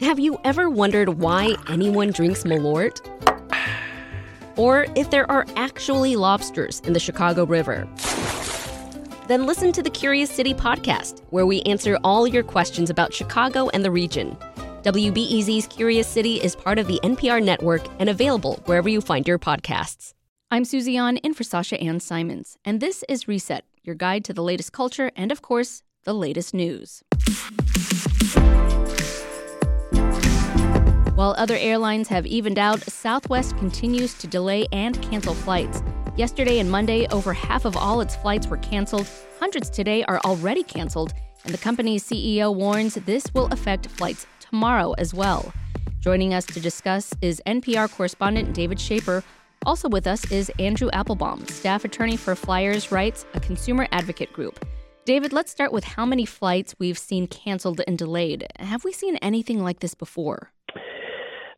Have you ever wondered why anyone drinks Malort? Or if there are actually lobsters in the Chicago River? Then listen to the Curious City podcast, where we answer all your questions about Chicago and the region. WBEZ's Curious City is part of the NPR network and available wherever you find your podcasts. I'm Susie An in for Sasha Ann Simons, and this is Reset, your guide to the latest culture and, of course, the latest news. Other airlines have evened out, Southwest continues to delay and cancel flights. Yesterday and Monday, over half of all its flights were canceled. Hundreds today are already canceled, and the company's CEO warns this will affect flights tomorrow as well. Joining us to discuss is NPR correspondent David Schaper. Also with us is Andrew Applebaum, staff attorney for Flyers Rights, a consumer advocate group. David, let's start with how many flights we've seen canceled and delayed. Have we seen anything like this before?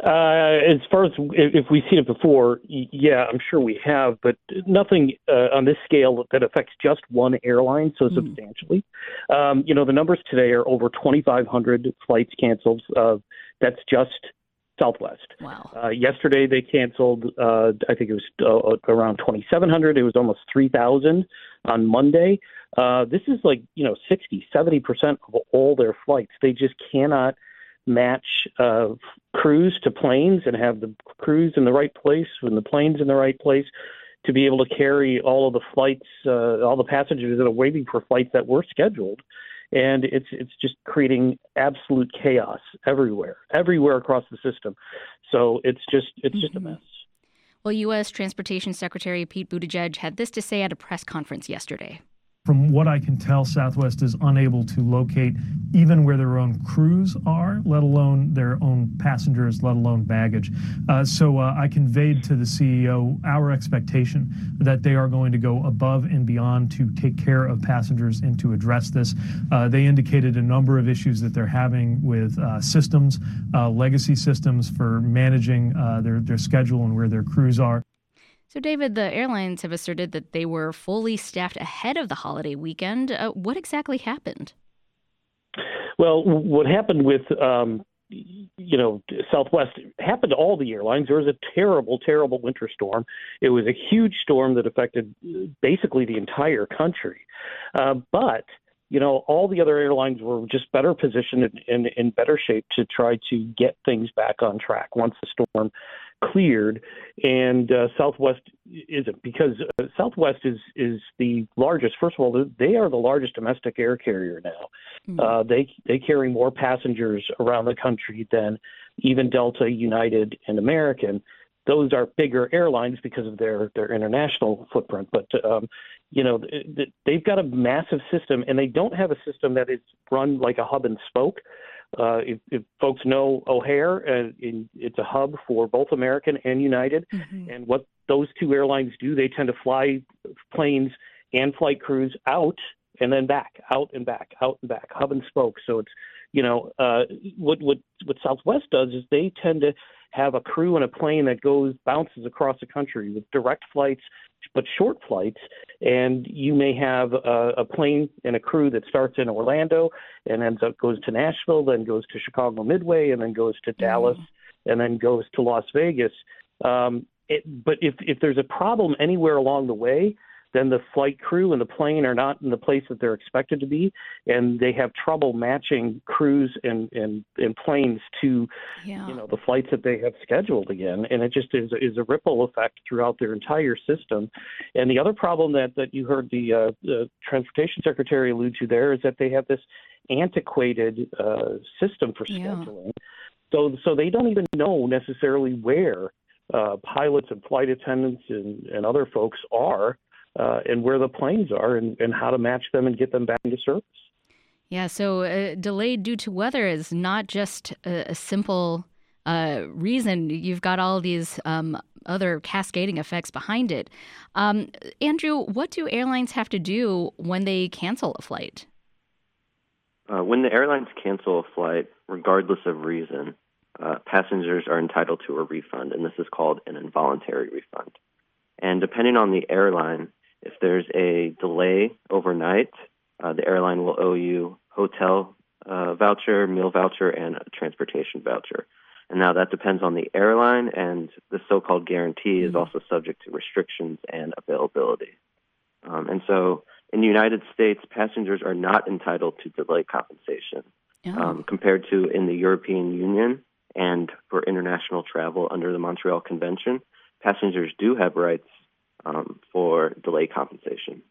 Uh, as far as if we've seen it before, yeah, I'm sure we have, but nothing uh, on this scale that affects just one airline so mm. substantially. Um, you know, the numbers today are over 2,500 flights canceled. Uh, that's just Southwest. Wow. Uh, yesterday they canceled. Uh, I think it was uh, around 2,700. It was almost 3,000 on Monday. Uh, this is like you know 60, 70 percent of all their flights. They just cannot match uh, crews to planes and have the crews in the right place and the planes in the right place to be able to carry all of the flights, uh, all the passengers that are waiting for flights that were scheduled. And it's it's just creating absolute chaos everywhere, everywhere across the system. So it's just it's just mm-hmm. a mess. Well, U.S. Transportation Secretary Pete Buttigieg had this to say at a press conference yesterday. From what I can tell, Southwest is unable to locate even where their own crews are, let alone their own passengers, let alone baggage. Uh, so uh, I conveyed to the CEO our expectation that they are going to go above and beyond to take care of passengers and to address this. Uh, they indicated a number of issues that they're having with uh, systems, uh, legacy systems for managing uh, their, their schedule and where their crews are. So, David, the airlines have asserted that they were fully staffed ahead of the holiday weekend. Uh, what exactly happened? Well, what happened with um, you know Southwest happened to all the airlines. There was a terrible, terrible winter storm. It was a huge storm that affected basically the entire country. Uh, but you know, all the other airlines were just better positioned and in better shape to try to get things back on track once the storm cleared, and uh, Southwest isn't because uh, Southwest is is the largest. First of all, they are the largest domestic air carrier now. Mm-hmm. Uh, they they carry more passengers around the country than even Delta, United, and American. Those are bigger airlines because of their their international footprint, but um, you know they've got a massive system, and they don't have a system that is run like a hub and spoke. Uh, if, if, folks know O'Hare, uh, in, it's a hub for both American and United. Mm-hmm. And what those two airlines do, they tend to fly planes and flight crews out and then back, out and back, out and back, hub and spoke. So it's, you know, uh, what what what Southwest does is they tend to have a crew and a plane that goes bounces across the country with direct flights but short flights. And you may have a, a plane and a crew that starts in Orlando and ends up goes to Nashville, then goes to Chicago Midway, and then goes to Dallas, mm-hmm. and then goes to Las Vegas. Um, it, but if if there's a problem anywhere along the way, then the flight crew and the plane are not in the place that they're expected to be, and they have trouble matching crews and and, and planes to yeah. you know the flights that they have scheduled again, and it just is is a ripple effect throughout their entire system. And the other problem that that you heard the, uh, the transportation secretary allude to there is that they have this antiquated uh, system for scheduling. Yeah. So so they don't even know necessarily where uh, pilots and flight attendants and, and other folks are uh, and where the planes are and, and how to match them and get them back into service. Yeah, so uh, delayed due to weather is not just a, a simple uh, reason. You've got all these um, other cascading effects behind it. Um, Andrew, what do airlines have to do when they cancel a flight? Uh, when the airlines cancel a flight, regardless of reason, uh, passengers are entitled to a refund, and this is called an involuntary refund. And depending on the airline, if there's a delay overnight, uh, the airline will owe you hotel uh, voucher, meal voucher, and a transportation voucher. And now that depends on the airline, and the so-called guarantee is mm-hmm. also subject to restrictions and availability. Um, and so, in the United States, passengers are not entitled to delay compensation um, compared to in the European Union and for international travel under the Montreal Convention. Passengers do have rights um, for delay compensation.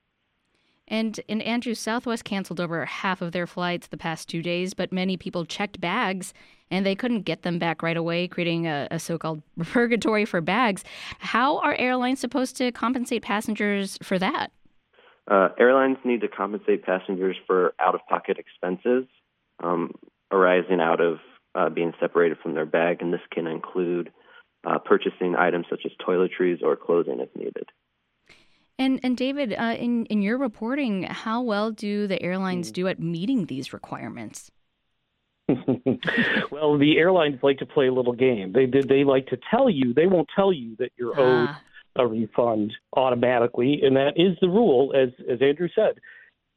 And in Andrew, Southwest canceled over half of their flights the past two days, but many people checked bags and they couldn't get them back right away, creating a, a so called purgatory for bags. How are airlines supposed to compensate passengers for that? Uh, airlines need to compensate passengers for out of pocket expenses um, arising out of uh, being separated from their bag, and this can include uh, purchasing items such as toiletries or clothing if needed. And and David, uh, in in your reporting, how well do the airlines do at meeting these requirements? well, the airlines like to play a little game. They they like to tell you they won't tell you that you're owed ah. a refund automatically, and that is the rule, as as Andrew said.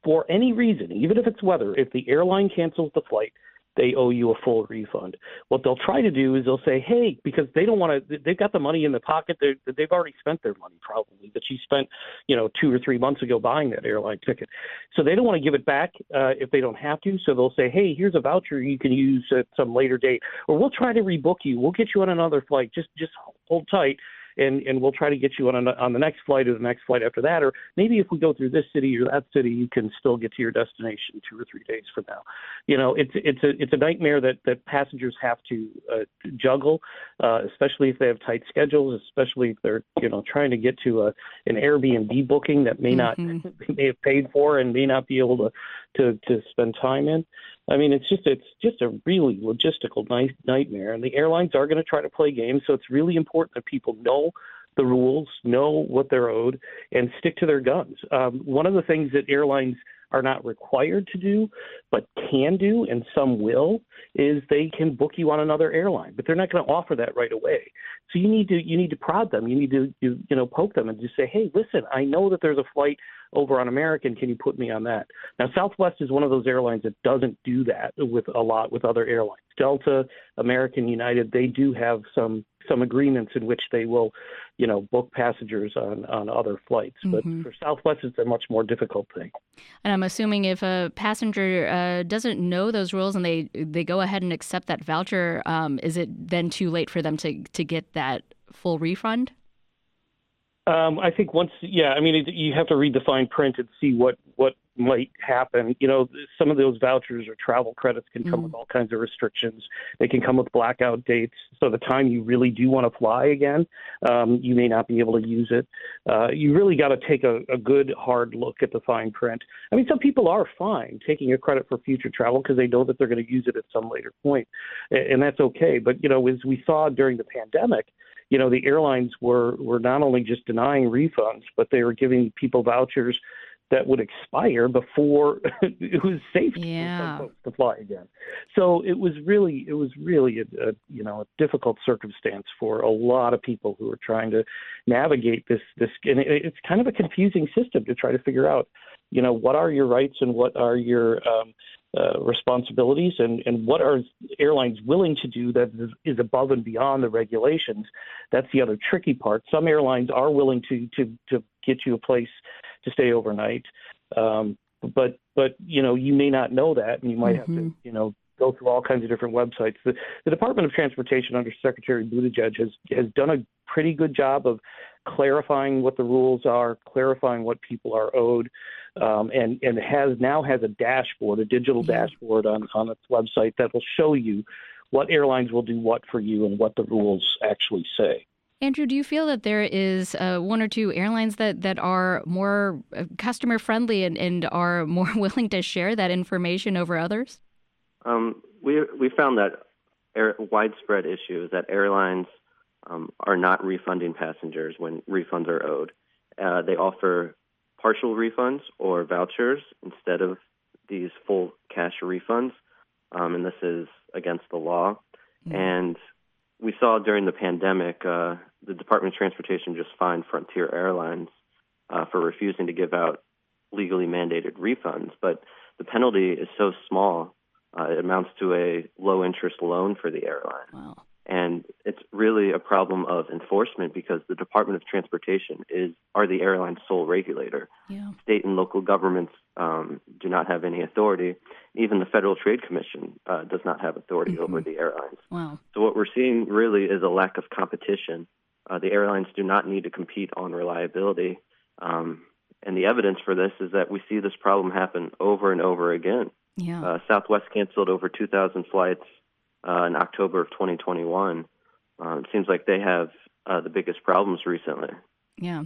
For any reason, even if it's weather, if the airline cancels the flight, they owe you a full refund. What they'll try to do is they'll say, hey, because they don't want to, they've got the money in the pocket. They're, they've already spent their money probably that you spent, you know, two or three months ago buying that airline ticket. So they don't want to give it back uh, if they don't have to. So they'll say, hey, here's a voucher you can use at some later date, or we'll try to rebook you. We'll get you on another flight. Just just hold tight and and we'll try to get you on a, on the next flight or the next flight after that, or maybe if we go through this city or that city, you can still get to your destination two or three days from now. You know, it's it's a it's a nightmare that that passengers have to uh, juggle, uh, especially if they have tight schedules, especially if they're you know trying to get to a an Airbnb booking that may mm-hmm. not may have paid for and may not be able to to to spend time in. I mean, it's just it's just a really logistical night, nightmare, and the airlines are going to try to play games. So it's really important that people know the rules, know what they're owed, and stick to their guns. Um, one of the things that airlines are not required to do, but can do, and some will, is they can book you on another airline, but they're not going to offer that right away. So you need to you need to prod them. You need to you, you know poke them and just say, hey, listen, I know that there's a flight over on American. Can you put me on that? Now, Southwest is one of those airlines that doesn't do that with a lot with other airlines. Delta, American, United, they do have some some agreements in which they will, you know, book passengers on on other flights. Mm-hmm. But for Southwest, it's a much more difficult thing. And I'm assuming if a passenger uh, doesn't know those rules and they they go ahead and accept that voucher, um, is it then too late for them to to get that full refund? Um, I think once, yeah, I mean, it, you have to read the fine print and see what what might happen. You know, some of those vouchers or travel credits can come mm. with all kinds of restrictions. They can come with blackout dates. So the time you really do want to fly again, um, you may not be able to use it. Uh, you really got to take a, a good hard look at the fine print. I mean, some people are fine taking a credit for future travel because they know that they're going to use it at some later point, and that's okay. But you know, as we saw during the pandemic you know, the airlines were were not only just denying refunds, but they were giving people vouchers that would expire before it was safe yeah. to fly again. So it was really it was really a, a you know a difficult circumstance for a lot of people who are trying to navigate this this and it, it's kind of a confusing system to try to figure out you know what are your rights and what are your um, uh, responsibilities and, and what are airlines willing to do that is, is, above and beyond the regulations. That's the other tricky part. Some airlines are willing to to, to get you a place to stay overnight, um, but but you know you may not know that, and you might mm-hmm. have to mm-hmm. you know go through all kinds of different websites. The, the Department of Transportation under Secretary Buttigieg has has done a pretty good job of clarifying what the rules are, clarifying what people are owed um, and and has now has a dashboard, a digital mm-hmm. dashboard on on its website that will show you what airlines will do what for you and what the rules actually say. Andrew, do you feel that there is uh, one or two airlines that, that are more uh, customer friendly and, and are more willing to share that information over others? Um, we we found that air, widespread issue is that airlines um, are not refunding passengers when refunds are owed. Uh, they offer partial refunds or vouchers instead of these full cash refunds. Um, and this is against the law. Mm-hmm. And we saw during the pandemic, uh, the Department of Transportation just fined Frontier Airlines uh, for refusing to give out legally mandated refunds. But the penalty is so small Uh, it amounts to a low interest loan for the airline. Wow. And it's really a problem of enforcement because the Department of Transportation is are the airline's sole regulator. Yeah. State and local governments um, do not have any authority. Even the Federal Trade Commission uh, does not have authority mm-hmm. over the airlines. Wow. So what we're seeing really is a lack of competition. Uh, the airlines do not need to compete on reliability. Um, and the evidence for this is that we see this problem happen over and over again. Yeah. Uh, Southwest canceled over 2,000 flights uh, in October of 2021. Um, it seems like they have uh, the biggest problems recently. Yeah.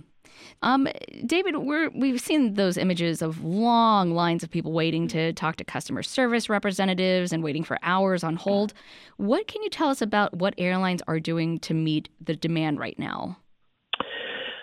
Um, David, we're, we've seen those images of long lines of people waiting to talk to customer service representatives and waiting for hours on hold. What can you tell us about what airlines are doing to meet the demand right now?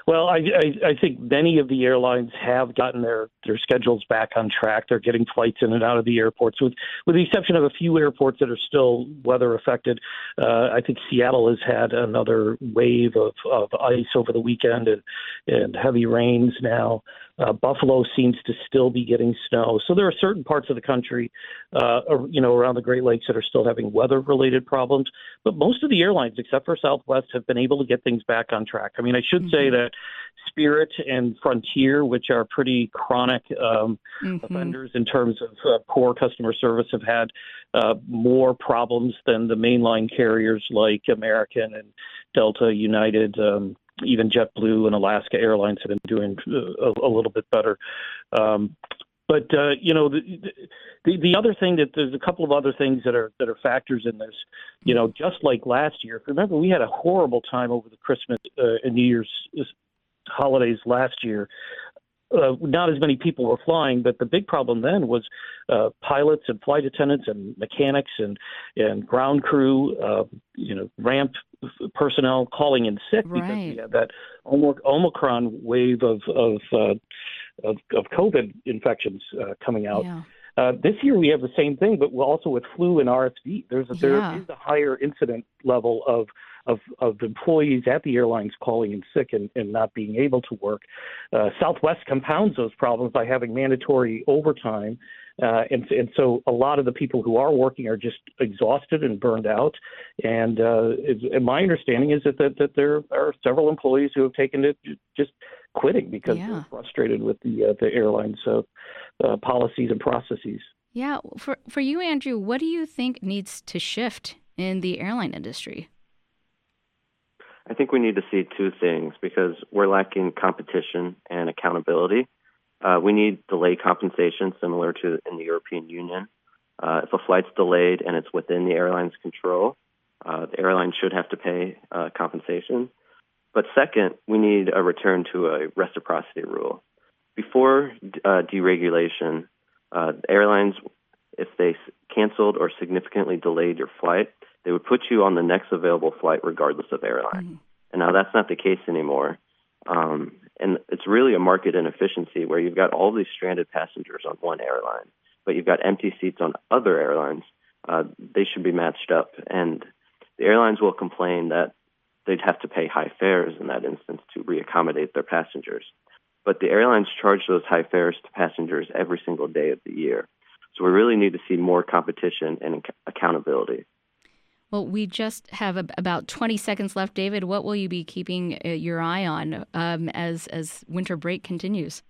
Well, I, I, I think many of the airlines have gotten their, their schedules back on track. They're getting flights in and out of the airports, with with the exception of a few airports that are still weather affected. Uh, I think Seattle has had another wave of, of ice over the weekend and, and heavy rains now. Uh, Buffalo seems to still be getting snow. So there are certain parts of the country, uh, you know, around the Great Lakes that are still having weather-related problems. But most of the airlines, except for Southwest, have been able to get things back on track. I mean, I should mm-hmm. say that Spirit and Frontier, which are pretty chronic um, mm-hmm. offenders in terms of uh, poor customer service, have had uh, more problems than the mainline carriers like American and Delta, United. Um, even JetBlue and Alaska Airlines have been doing uh, a, a little bit better. Um, but uh, you know, the, the the other thing that there's a couple of other things that are that are factors in this. You know, just like last year. Remember, we had a horrible time over the Christmas uh, and New Year's uh, holidays last year uh, not as many people were flying, but the big problem then was uh, pilots and flight attendants and mechanics and and ground crew, uh, you know, ramp personnel calling in sick right. because we had that Omicron wave of of uh, of, of COVID infections uh, coming out. Yeah. Uh, this year we have the same thing, but also with flu and RSV. There's a, yeah. there is a higher incident level of of, of employees at the airlines calling in sick and, and not being able to work. Uh, Southwest compounds those problems by having mandatory overtime. Uh, and, and so a lot of the people who are working are just exhausted and burned out. And, uh, and my understanding is that, that, that there are several employees who have taken to just quitting because yeah. they're frustrated with the, uh, the airlines uh, uh, policies and processes. Yeah. For, for you, Andrew, what do you think needs to shift in the airline industry? I think we need to see two things because we're lacking competition and accountability. Uh, we need delayed compensation similar to in the European Union. Uh, if a flight's delayed and it's within the airline's control, uh, the airline should have to pay uh, compensation. But second, we need a return to a reciprocity rule. Before uh, deregulation, uh, airlines, if they canceled or significantly delayed your flight, they would put you on the next available flight regardless of airline. Mm-hmm. And now that's not the case anymore. Um, and it's really a market inefficiency where you've got all these stranded passengers on one airline, but you've got empty seats on other airlines. Uh, they should be matched up. And the airlines will complain that they'd have to pay high fares in that instance to reaccommodate their passengers. But the airlines charge those high fares to passengers every single day of the year. So we really need to see more competition and accountability. Well, we just have a, about 20 seconds left. David, what will you be keeping uh, your eye on um, as, as winter break continues?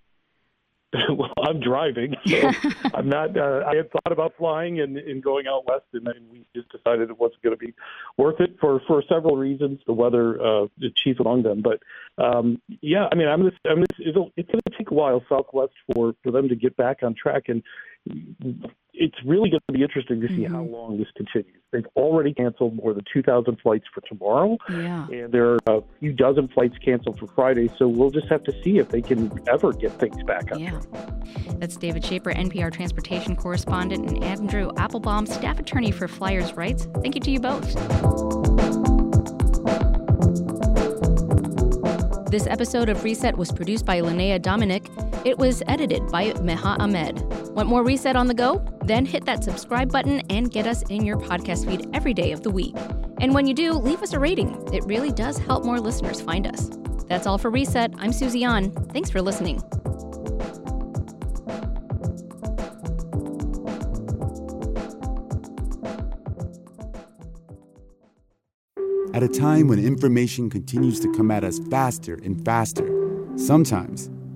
well, I'm driving, so I'm not. Uh, I had thought about flying and, and going out west, and, and we just decided it wasn't going to be worth it for for several reasons. The weather, uh, the chief among them. But um, yeah, I mean, I'm just, I'm just, it'll, it's going to take a while, Southwest, for for them to get back on track, and it's really going to be interesting to see mm-hmm. how long this continues. They've already canceled more than 2,000 flights for tomorrow, yeah. and there are a few dozen flights canceled for Friday. So we'll just have to see if they can ever get things back up. yeah. That's David Schaper, NPR transportation correspondent, and Andrew Applebaum, staff attorney for Flyers Rights. Thank you to you both. This episode of Reset was produced by Linnea Dominic. It was edited by Meha Ahmed. Want more Reset on the go? Then hit that subscribe button and get us in your podcast feed every day of the week. And when you do, leave us a rating. It really does help more listeners find us. That's all for Reset. I'm Susie An. Thanks for listening. At a time when information continues to come at us faster and faster, sometimes